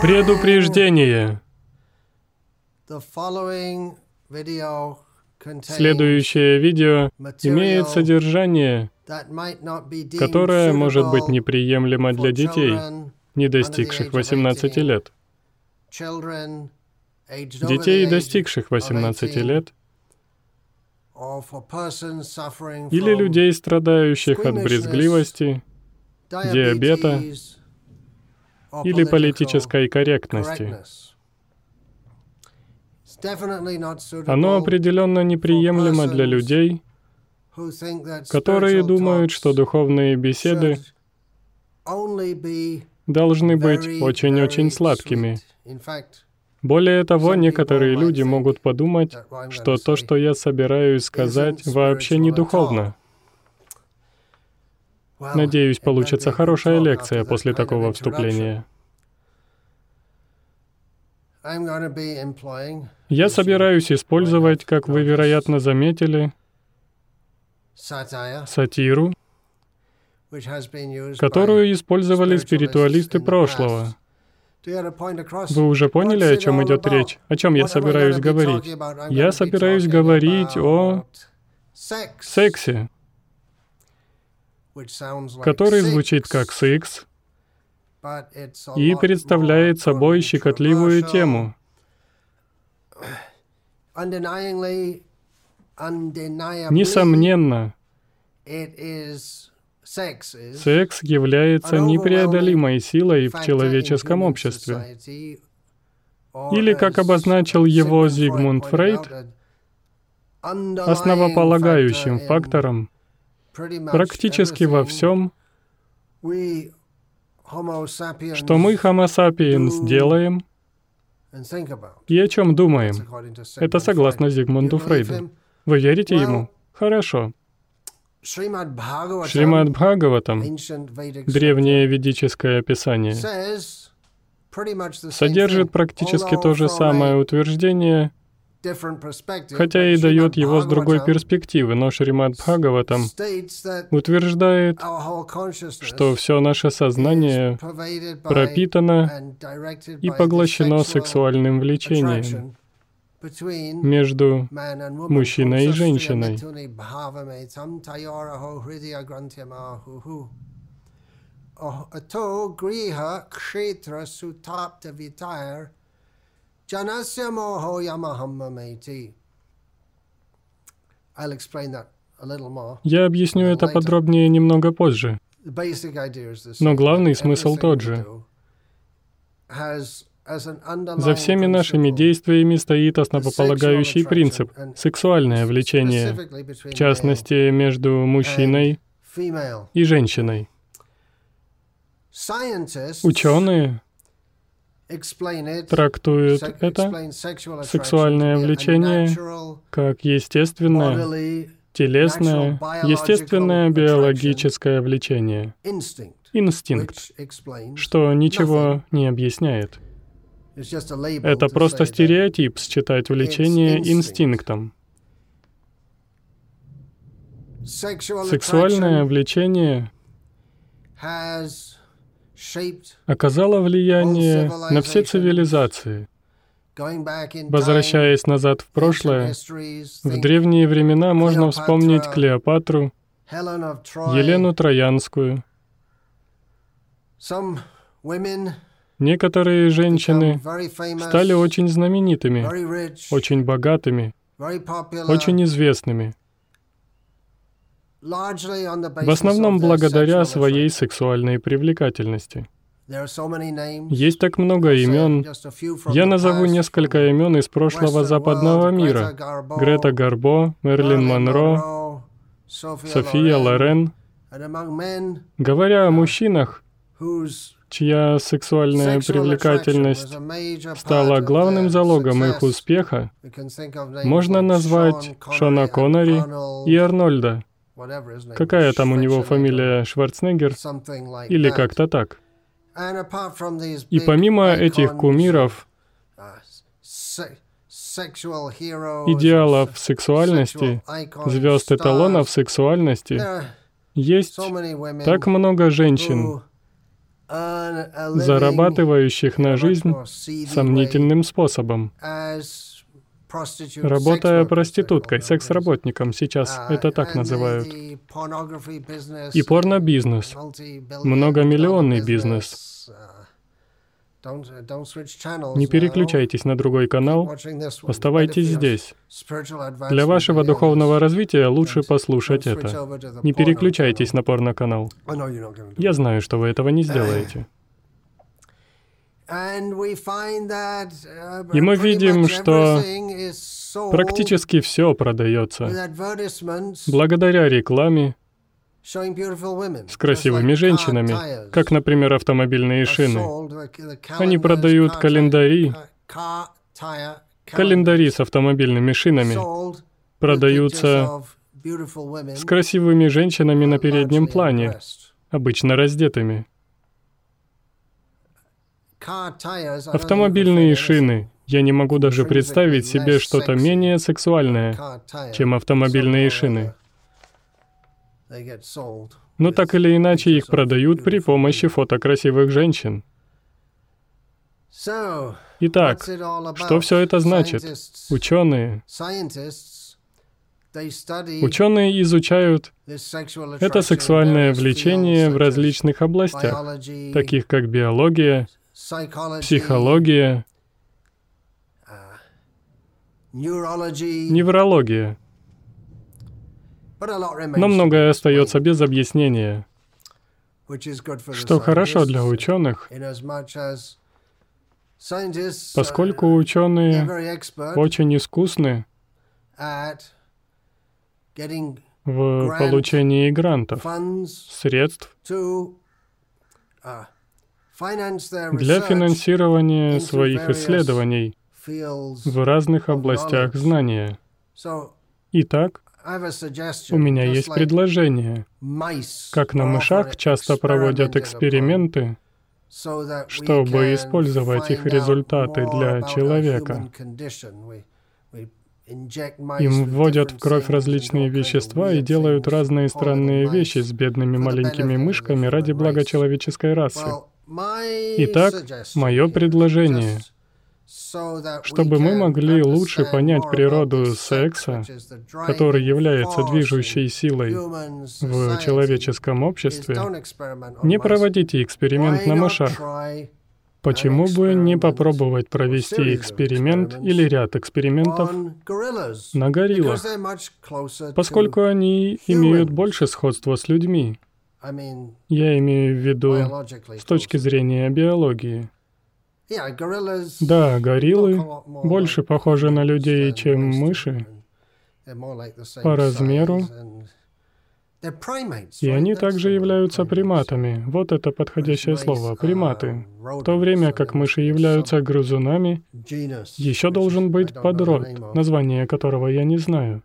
Предупреждение. Следующее видео имеет содержание, которое может быть неприемлемо для детей, не достигших 18 лет. Детей, достигших 18 лет, или людей, страдающих от брезгливости, диабета или политической корректности. Оно определенно неприемлемо для людей, которые думают, что духовные беседы должны быть очень-очень сладкими. Более того, некоторые люди могут подумать, что то, что я собираюсь сказать, вообще не духовно. Надеюсь, получится хорошая лекция после такого вступления. Я собираюсь использовать, как вы, вероятно, заметили, сатиру, которую использовали спиритуалисты прошлого. Вы уже поняли, о чем идет речь? О чем я собираюсь говорить? Я собираюсь говорить о сексе, который звучит как секс и представляет собой щекотливую тему. Несомненно, Секс является непреодолимой силой в человеческом обществе. Или, как обозначил его Зигмунд Фрейд, основополагающим фактором практически во всем, что мы, Homo sapiens, делаем и о чем думаем. Это согласно Зигмунду Фрейду. Вы верите ему? Хорошо. Шримад Бхагаватам, древнее ведическое писание, содержит практически то же самое утверждение, хотя и дает его с другой перспективы, но Шримад Бхагаватам утверждает, что все наше сознание пропитано и поглощено сексуальным влечением между мужчиной и женщиной. Я объясню это подробнее немного позже. Но главный смысл тот же. За всеми нашими действиями стоит основополагающий принцип — сексуальное влечение, в частности, между мужчиной и женщиной. Ученые трактуют это сексуальное влечение как естественное, телесное, естественное биологическое влечение, инстинкт, что ничего не объясняет. Это просто стереотип считать влечение инстинктом. Сексуальное влечение оказало влияние на все цивилизации. Возвращаясь назад в прошлое, в древние времена можно вспомнить Клеопатру, Елену Троянскую. Некоторые женщины стали очень знаменитыми, очень богатыми, очень известными. В основном благодаря своей сексуальной привлекательности. Есть так много имен. Я назову несколько имен из прошлого западного мира. Грета Гарбо, Мерлин Монро, София Лорен. Говоря о мужчинах, чья сексуальная привлекательность стала главным залогом их успеха, можно назвать Шона Коннери и Арнольда. Какая там у него фамилия Шварценеггер? Или как-то так. И помимо этих кумиров, идеалов сексуальности, звезд эталонов сексуальности, есть так много женщин, зарабатывающих на жизнь сомнительным способом. Работая проституткой, секс-работником, сейчас это так называют. И порно-бизнес, многомиллионный бизнес. Не переключайтесь на другой канал, оставайтесь здесь. Для вашего духовного развития лучше послушать это. Не переключайтесь на порно-канал. Я знаю, что вы этого не сделаете. И мы видим, что практически все продается. благодаря рекламе с красивыми женщинами, как, например, автомобильные шины. Они продают календари, календари с автомобильными шинами. продаются с красивыми женщинами на переднем плане, обычно раздетыми. Автомобильные шины. Я не могу даже представить себе что-то менее сексуальное, чем автомобильные шины. Но так или иначе их продают при помощи фото красивых женщин. Итак, что все это значит? Ученые. Ученые изучают это сексуальное влечение в различных областях, таких как биология, психология, неврология. Но многое остается без объяснения, что хорошо для ученых, поскольку ученые очень искусны в получении грантов, средств для финансирования своих исследований в разных областях знания. Итак, у меня есть предложение. Как на мышах часто проводят эксперименты, чтобы использовать их результаты для человека. Им вводят в кровь различные вещества и делают разные странные вещи с бедными маленькими мышками ради блага человеческой расы. Итак, мое предложение — чтобы мы могли лучше понять природу секса, который является движущей силой в человеческом обществе, не проводите эксперимент на мышах. Почему бы не попробовать провести эксперимент или ряд экспериментов на гориллах, поскольку они имеют больше сходства с людьми? Я имею в виду с точки зрения биологии. Да, гориллы больше похожи на людей, чем мыши по размеру. И они также являются приматами. Вот это подходящее слово — приматы. В то время как мыши являются грызунами, еще должен быть подрод, название которого я не знаю.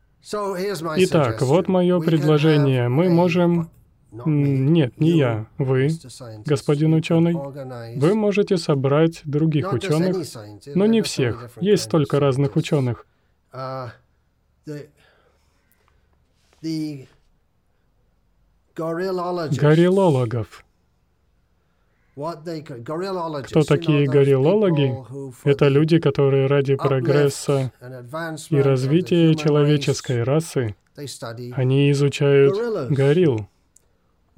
Итак, вот мое предложение. Мы можем нет, не я. Вы, господин ученый. Вы можете собрать других ученых, но не всех. Есть столько разных ученых. Гориллологов. Кто такие гориллологи? Это люди, которые ради прогресса и развития человеческой расы, они изучают горилл.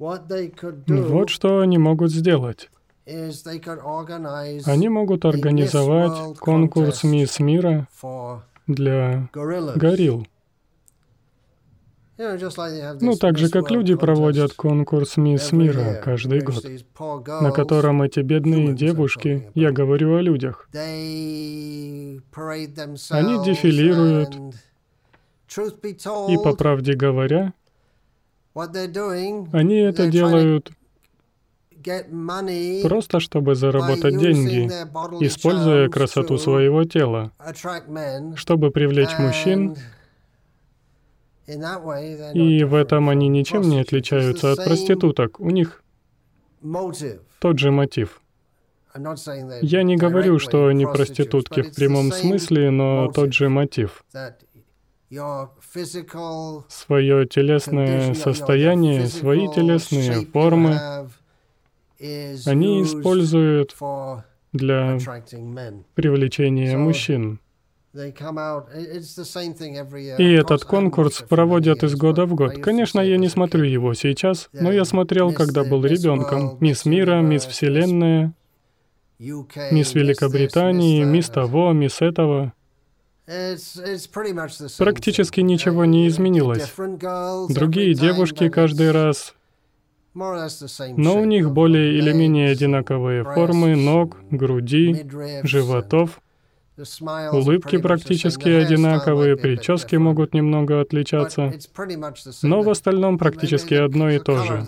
Вот что они могут сделать. Они могут организовать конкурс «Мисс мира» для горилл. Ну, так же, как люди проводят конкурс «Мисс мира» каждый год, на котором эти бедные девушки, я говорю о людях, они дефилируют, и, по правде говоря, они это делают просто чтобы заработать деньги, используя красоту своего тела, чтобы привлечь мужчин, и в этом они ничем не отличаются от проституток. У них тот же мотив. Я не говорю, что они проститутки в прямом смысле, но тот же мотив свое телесное состояние, свои телесные формы, они используют для привлечения мужчин. И этот конкурс проводят из года в год. Конечно, я не смотрю его сейчас, но я смотрел, когда был ребенком. Мисс Мира, Мисс Вселенная, Мисс Великобритании, Мисс того, Мисс этого. Практически ничего не изменилось. Другие девушки каждый раз. Но у них более или менее одинаковые формы ног, груди, животов, Улыбки практически одинаковые, прически могут немного отличаться, но в остальном практически одно и то же.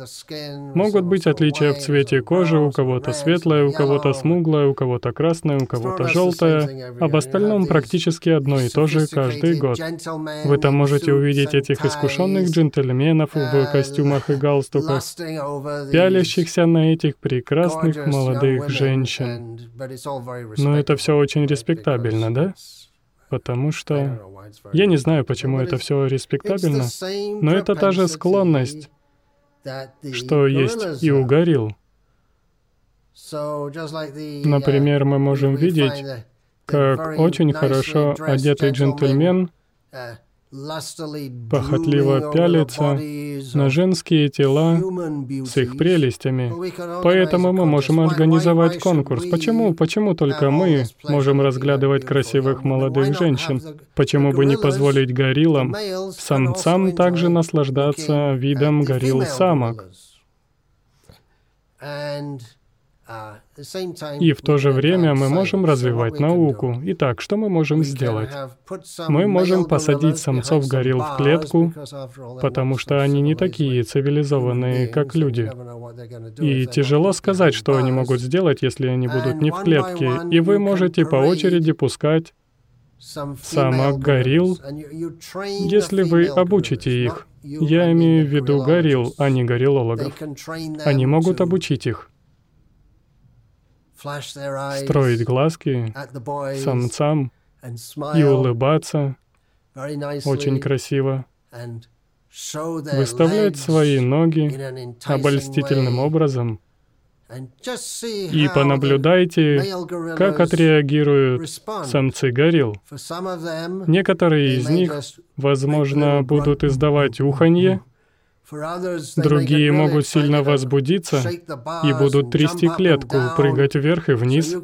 Могут быть отличия в цвете кожи, у кого-то светлая, у кого-то смуглая, у кого-то красная, у кого-то желтая. Об остальном практически одно и то же каждый год. Вы там можете увидеть этих искушенных джентльменов в костюмах и галстуках, пялящихся на этих прекрасных молодых женщин. Но это все очень респектабельно респектабельно, да? Потому что... Я не знаю, почему это все респектабельно, но это та же склонность, что есть и у горилл. Например, мы можем видеть, как очень хорошо одетый джентльмен похотливо пялится на женские тела с их прелестями. Поэтому мы можем организовать конкурс. Почему? Почему только мы можем разглядывать красивых молодых женщин? Почему бы не позволить гориллам, самцам также наслаждаться видом горилл самок? И в то же время мы можем развивать науку. Итак, что мы можем сделать? Мы можем посадить самцов горилл в клетку, потому что они не такие цивилизованные, как люди. И тяжело сказать, что они могут сделать, если они будут не в клетке. И вы можете по очереди пускать самок горилл, если вы обучите их. Я имею в виду горилл, а не гориллологов. Они могут обучить их строить глазки самцам и улыбаться очень красиво, выставлять свои ноги обольстительным образом, и понаблюдайте, как отреагируют самцы горилл. Некоторые из них, возможно, будут издавать уханье, Другие могут сильно возбудиться и будут трясти клетку, прыгать вверх и вниз.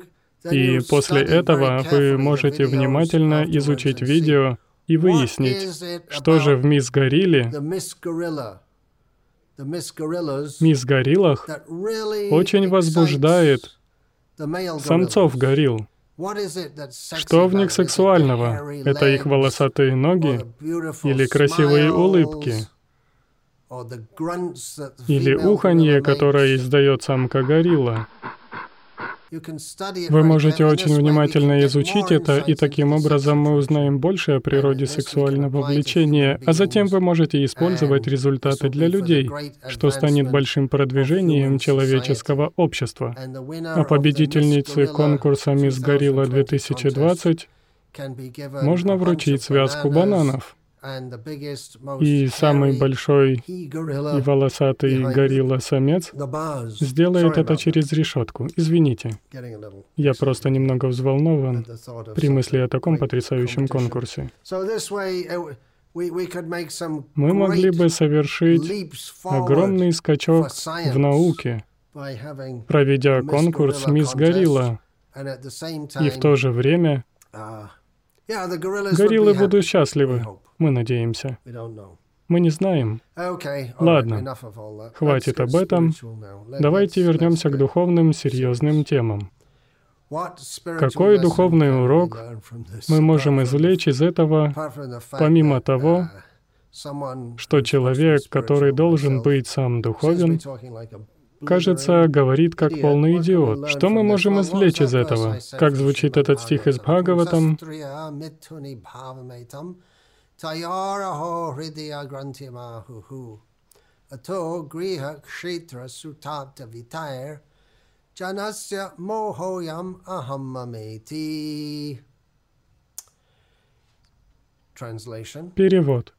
И после этого вы можете внимательно изучить видео и выяснить, что же в мисс Горилле, мисс Гориллах очень возбуждает самцов горилл. Что в них сексуального? Это их волосатые ноги или красивые улыбки? Или уханье, которое издает самка горилла. Вы можете очень внимательно изучить это, и таким образом мы узнаем больше о природе сексуального влечения, а затем вы можете использовать результаты для людей, что станет большим продвижением человеческого общества. А победительнице конкурса «Мисс Горилла 2020» можно вручить связку бананов. И самый большой и волосатый горилла-самец сделает это через решетку. Извините. Я просто немного взволнован при мысли о таком потрясающем конкурсе. Uh, Мы могли бы совершить огромный скачок в науке, проведя конкурс «Мисс Горилла», и в то же время uh, гориллы будут счастливы. Мы надеемся. Мы не знаем. Ладно, хватит об этом. Давайте вернемся к духовным серьезным темам. Какой духовный урок мы можем извлечь из этого, помимо того, что человек, который должен быть сам духовен, кажется, говорит как полный идиот. Что мы можем извлечь из этого? Как звучит этот стих из Бхагаватам? Tayaraho hridaya grantimahuhu. Ato griha kshetra sutapta vitair. Janasya mohoyam ahammameti. Перевод.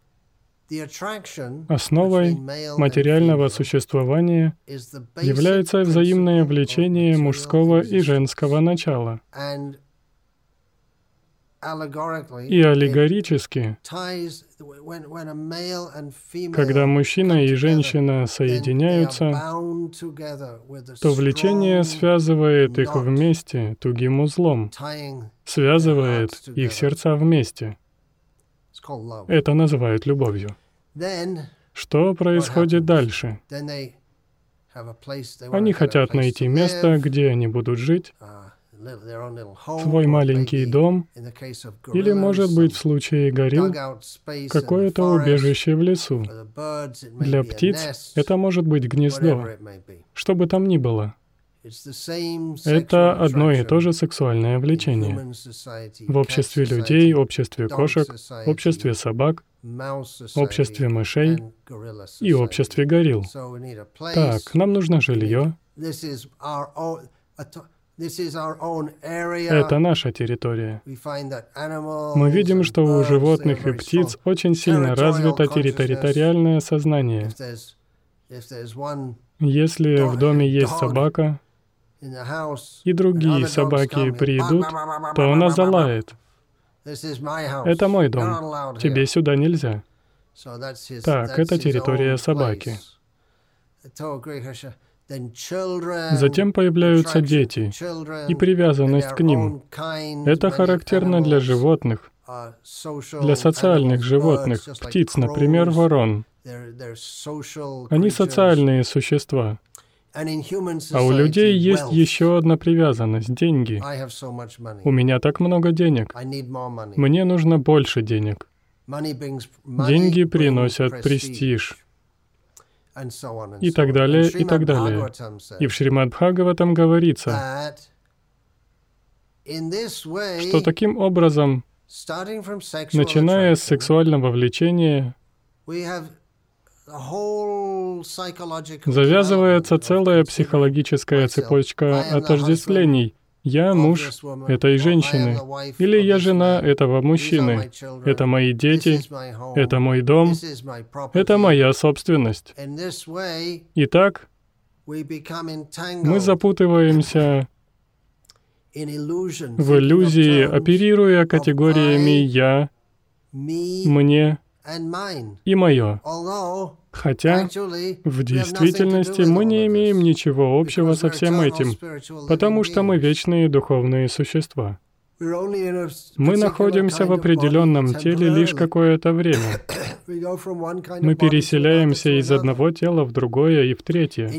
Основой материального существования является взаимное влечение мужского и женского начала. И аллегорически, когда мужчина и женщина соединяются, то влечение связывает их вместе тугим узлом, связывает их сердца вместе. Это называют любовью. Что происходит дальше? Они хотят найти место, где они будут жить, свой маленький дом, или, может быть, в случае горил, какое-то убежище в лесу. Для птиц это может быть гнездо, что бы там ни было. Это одно и то же сексуальное влечение. В обществе людей, обществе кошек, обществе собак, обществе мышей и обществе горилл. Так, нам нужно жилье. Это наша территория. Мы видим, что у животных и птиц очень сильно развито территориальное сознание. Если в доме есть собака, и другие собаки придут, то она залает. Это мой дом. Тебе сюда нельзя. Так, это территория собаки. Затем появляются дети и привязанность к ним. Это характерно для животных, для социальных животных, птиц, например, ворон. Они социальные существа. А у людей есть еще одна привязанность — деньги. У меня так много денег. Мне нужно больше денег. Деньги приносят престиж и так далее, и так далее. И в Шримад Бхагаватам говорится, что таким образом, начиная с сексуального влечения, завязывается целая психологическая цепочка отождествлений, я муж этой женщины, или я жена этого мужчины. Это мои дети, это мой дом, это моя собственность. Итак, мы запутываемся в иллюзии, оперируя категориями «я», «мне» и «мое». Хотя, в действительности, мы не имеем ничего общего со всем этим, потому что мы вечные духовные существа. Мы находимся в определенном теле лишь какое-то время. Мы переселяемся из одного тела в другое и в третье.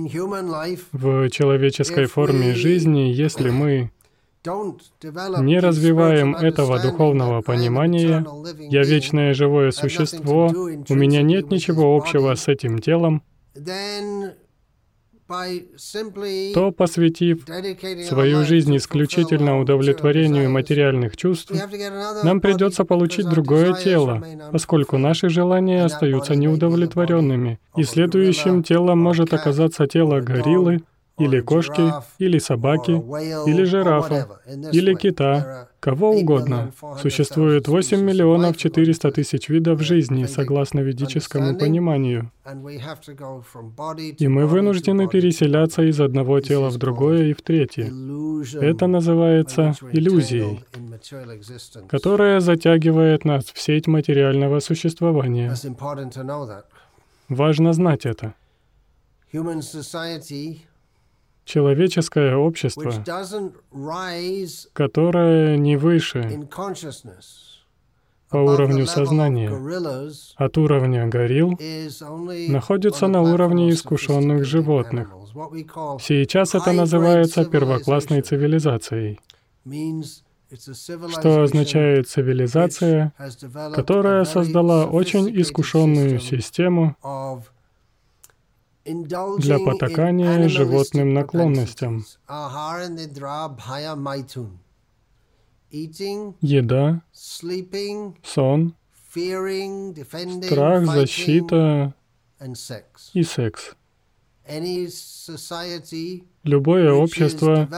В человеческой форме жизни, если мы не развиваем этого духовного понимания, я вечное живое существо, у меня нет ничего общего с этим телом, то, посвятив свою жизнь исключительно удовлетворению материальных чувств, нам придется получить другое тело, поскольку наши желания остаются неудовлетворенными, и следующим телом может оказаться тело гориллы, или кошки, или собаки, или жирафа, или кита, кого угодно. Существует 8 миллионов 400 тысяч видов жизни, согласно ведическому пониманию. И мы вынуждены переселяться из одного тела в другое и в третье. Это называется иллюзией, которая затягивает нас в сеть материального существования. Важно знать это человеческое общество, которое не выше по уровню сознания от уровня горилл, находится на уровне искушенных животных. Сейчас это называется первоклассной цивилизацией, что означает цивилизация, которая создала очень искушенную систему для потакания животным наклонностям. Еда, сон, страх, защита и секс. Любое общество,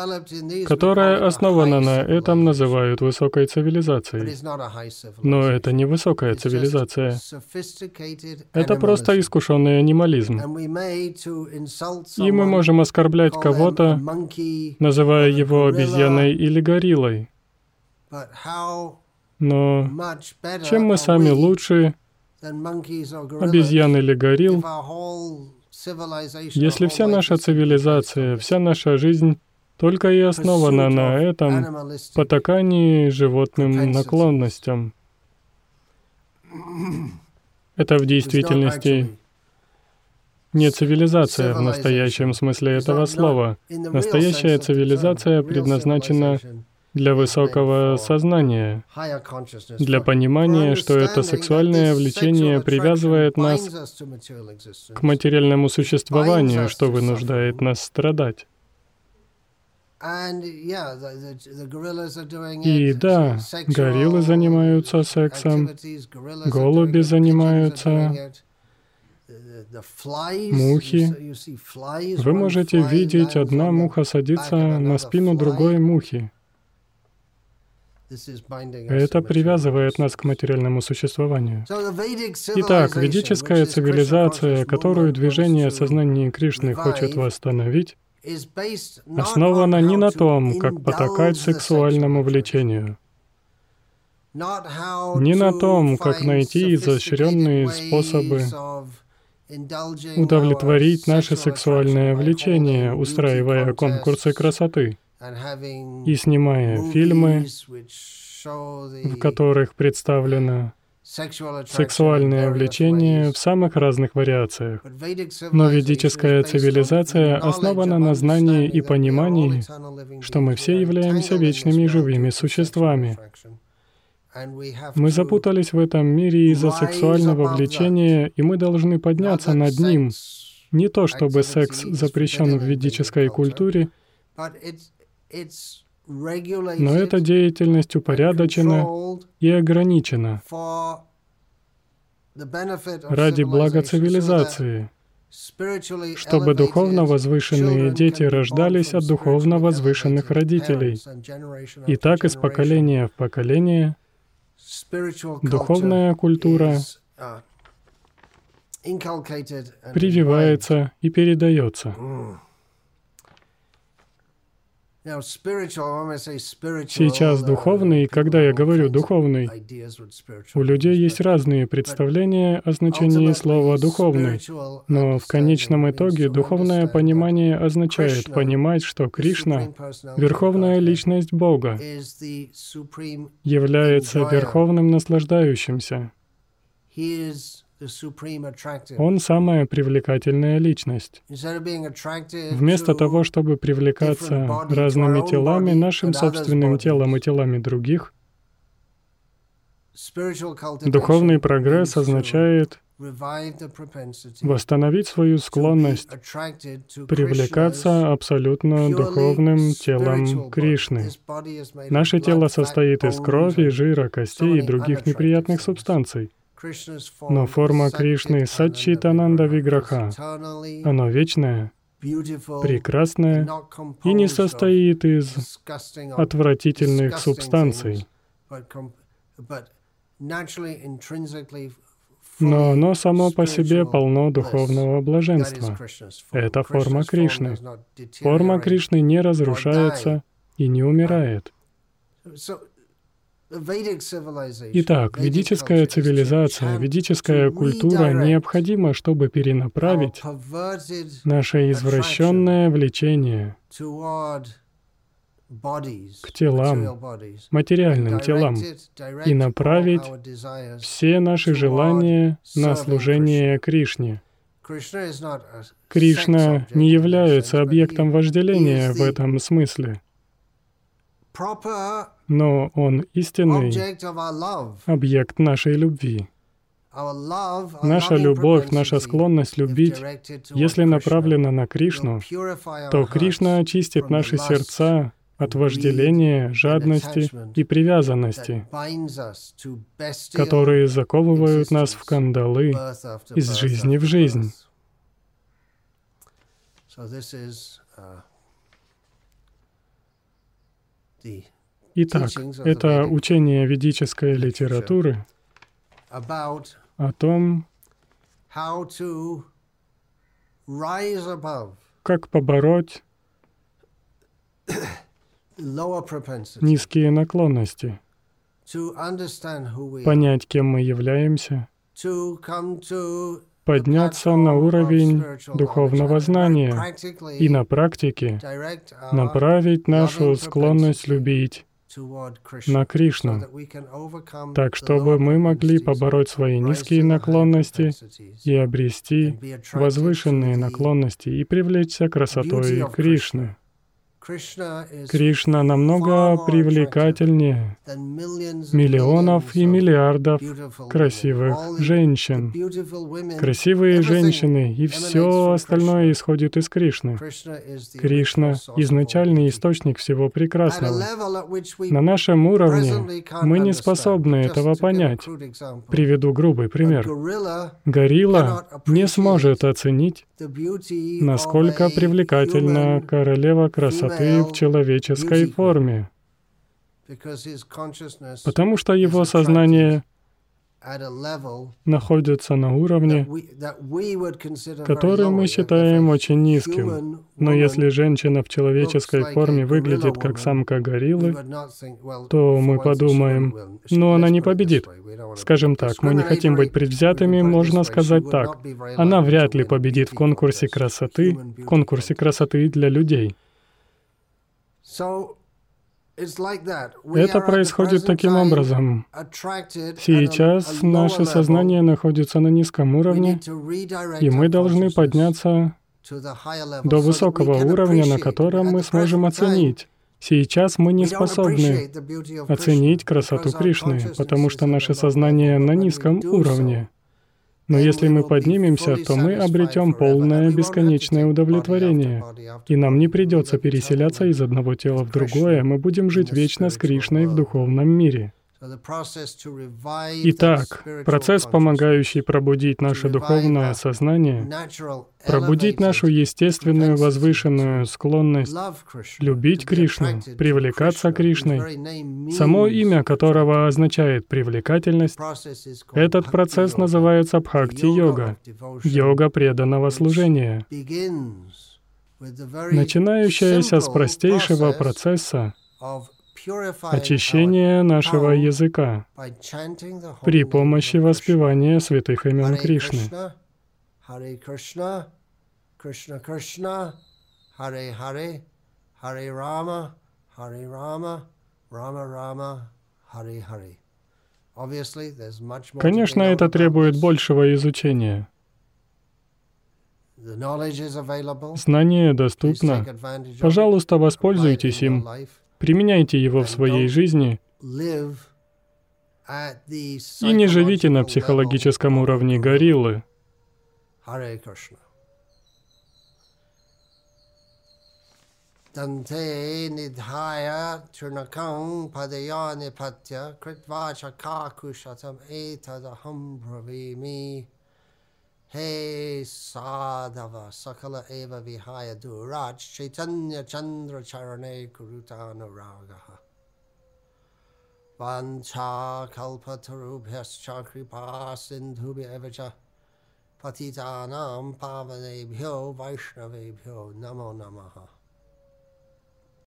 которое основано на этом, называют высокой цивилизацией. Но это не высокая цивилизация. Это просто искушенный анимализм. И мы можем оскорблять кого-то, называя его обезьяной или гориллой. Но чем мы сами лучше обезьян или горилл, если вся наша цивилизация, вся наша жизнь только и основана на этом потакании животным наклонностям, это в действительности не цивилизация в настоящем смысле этого слова. Настоящая цивилизация предназначена для высокого сознания, для понимания, что это сексуальное влечение привязывает нас к материальному существованию, что вынуждает нас страдать. И да, гориллы занимаются сексом, голуби занимаются, мухи. Вы можете видеть, одна муха садится на спину другой мухи. Это привязывает нас к материальному существованию. Итак, ведическая цивилизация, которую движение сознания Кришны хочет восстановить, основана не на том, как потакать сексуальному влечению, не на том, как найти изощренные способы удовлетворить наше сексуальное влечение, устраивая конкурсы красоты и снимая фильмы, в которых представлено сексуальное влечение в самых разных вариациях. Но ведическая цивилизация основана на знании и понимании, что мы все являемся вечными живыми существами. Мы запутались в этом мире из-за сексуального влечения, и мы должны подняться над ним. Не то чтобы секс запрещен в ведической культуре, но эта деятельность упорядочена и ограничена ради блага цивилизации, чтобы духовно возвышенные дети рождались от духовно возвышенных родителей. И так из поколения в поколение духовная культура uh, прививается и передается. Сейчас духовный, когда я говорю духовный, у людей есть разные представления о значении слова «духовный», но в конечном итоге духовное понимание означает понимать, что Кришна — Верховная Личность Бога, является Верховным Наслаждающимся. Он самая привлекательная личность. Вместо того, чтобы привлекаться разными телами, нашим собственным телом и телами других, духовный прогресс означает восстановить свою склонность привлекаться абсолютно духовным телом Кришны. Наше тело состоит из крови, жира, костей и других неприятных субстанций. Но форма Кришны Сачитананда Виграха, оно вечное, прекрасное и не состоит из отвратительных субстанций. Но оно само по себе полно духовного блаженства. Это форма Кришны. Форма Кришны не разрушается и не умирает. Итак, ведическая цивилизация, ведическая культура необходима, чтобы перенаправить наше извращенное влечение к телам, материальным телам, и направить все наши желания на служение Кришне. Кришна не является объектом вожделения в этом смысле но Он истинный объект нашей любви. Наша любовь, наша склонность любить, если направлена на Кришну, то Кришна очистит наши сердца от вожделения, жадности и привязанности, которые заковывают нас в кандалы из жизни в жизнь. Итак, это учение ведической литературы о том, как побороть низкие наклонности, понять, кем мы являемся, подняться на уровень духовного знания и на практике направить нашу склонность любить на Кришну, так чтобы мы могли побороть свои низкие наклонности и обрести возвышенные наклонности и привлечься красотой Кришны. Кришна намного привлекательнее миллионов и миллиардов красивых женщин. Красивые женщины и все остальное исходит из Кришны. Кришна — изначальный источник всего прекрасного. На нашем уровне мы не способны этого понять. Приведу грубый пример. Горилла не сможет оценить, насколько привлекательна королева красоты ты в человеческой форме, потому что его сознание находится на уровне, который мы считаем очень низким. Но если женщина в человеческой форме выглядит как самка гориллы, то мы подумаем, ну она не победит. Скажем так, мы не хотим быть предвзятыми, можно сказать так. Она вряд ли победит в конкурсе красоты, в конкурсе красоты для людей. Это происходит таким образом. Сейчас наше сознание находится на низком уровне, и мы должны подняться до высокого уровня, на котором мы сможем оценить. Сейчас мы не способны оценить красоту Кришны, потому что наше сознание на низком уровне. Но если мы поднимемся, то мы обретем полное бесконечное удовлетворение. И нам не придется переселяться из одного тела в другое, мы будем жить вечно с Кришной в духовном мире. Итак, процесс, помогающий пробудить наше духовное сознание, пробудить нашу естественную возвышенную склонность любить Кришну, привлекаться Кришной, само имя которого означает привлекательность, этот процесс называется бхакти-йога, йога. преданного служения, начинающаяся с простейшего процесса очищение нашего языка при помощи воспевания святых имен Кришны. Конечно, это требует большего изучения. Знание доступно. Пожалуйста, воспользуйтесь им. Применяйте его в своей жизни и не живите на психологическом уровне гориллы. Dante nidhaya turnakam padaya nipatya kritva chakakushatam etadaham bravimi He Sadhava Sakala Eva Vihaya Duraj Chaitanya Chandra Charane Kurutanuragaha. Vancha Kalpatarubhyascha Kripa Sindhubhya Evacha Patitanam Pavanebhyo Vaishnavebhyo Namo Namaha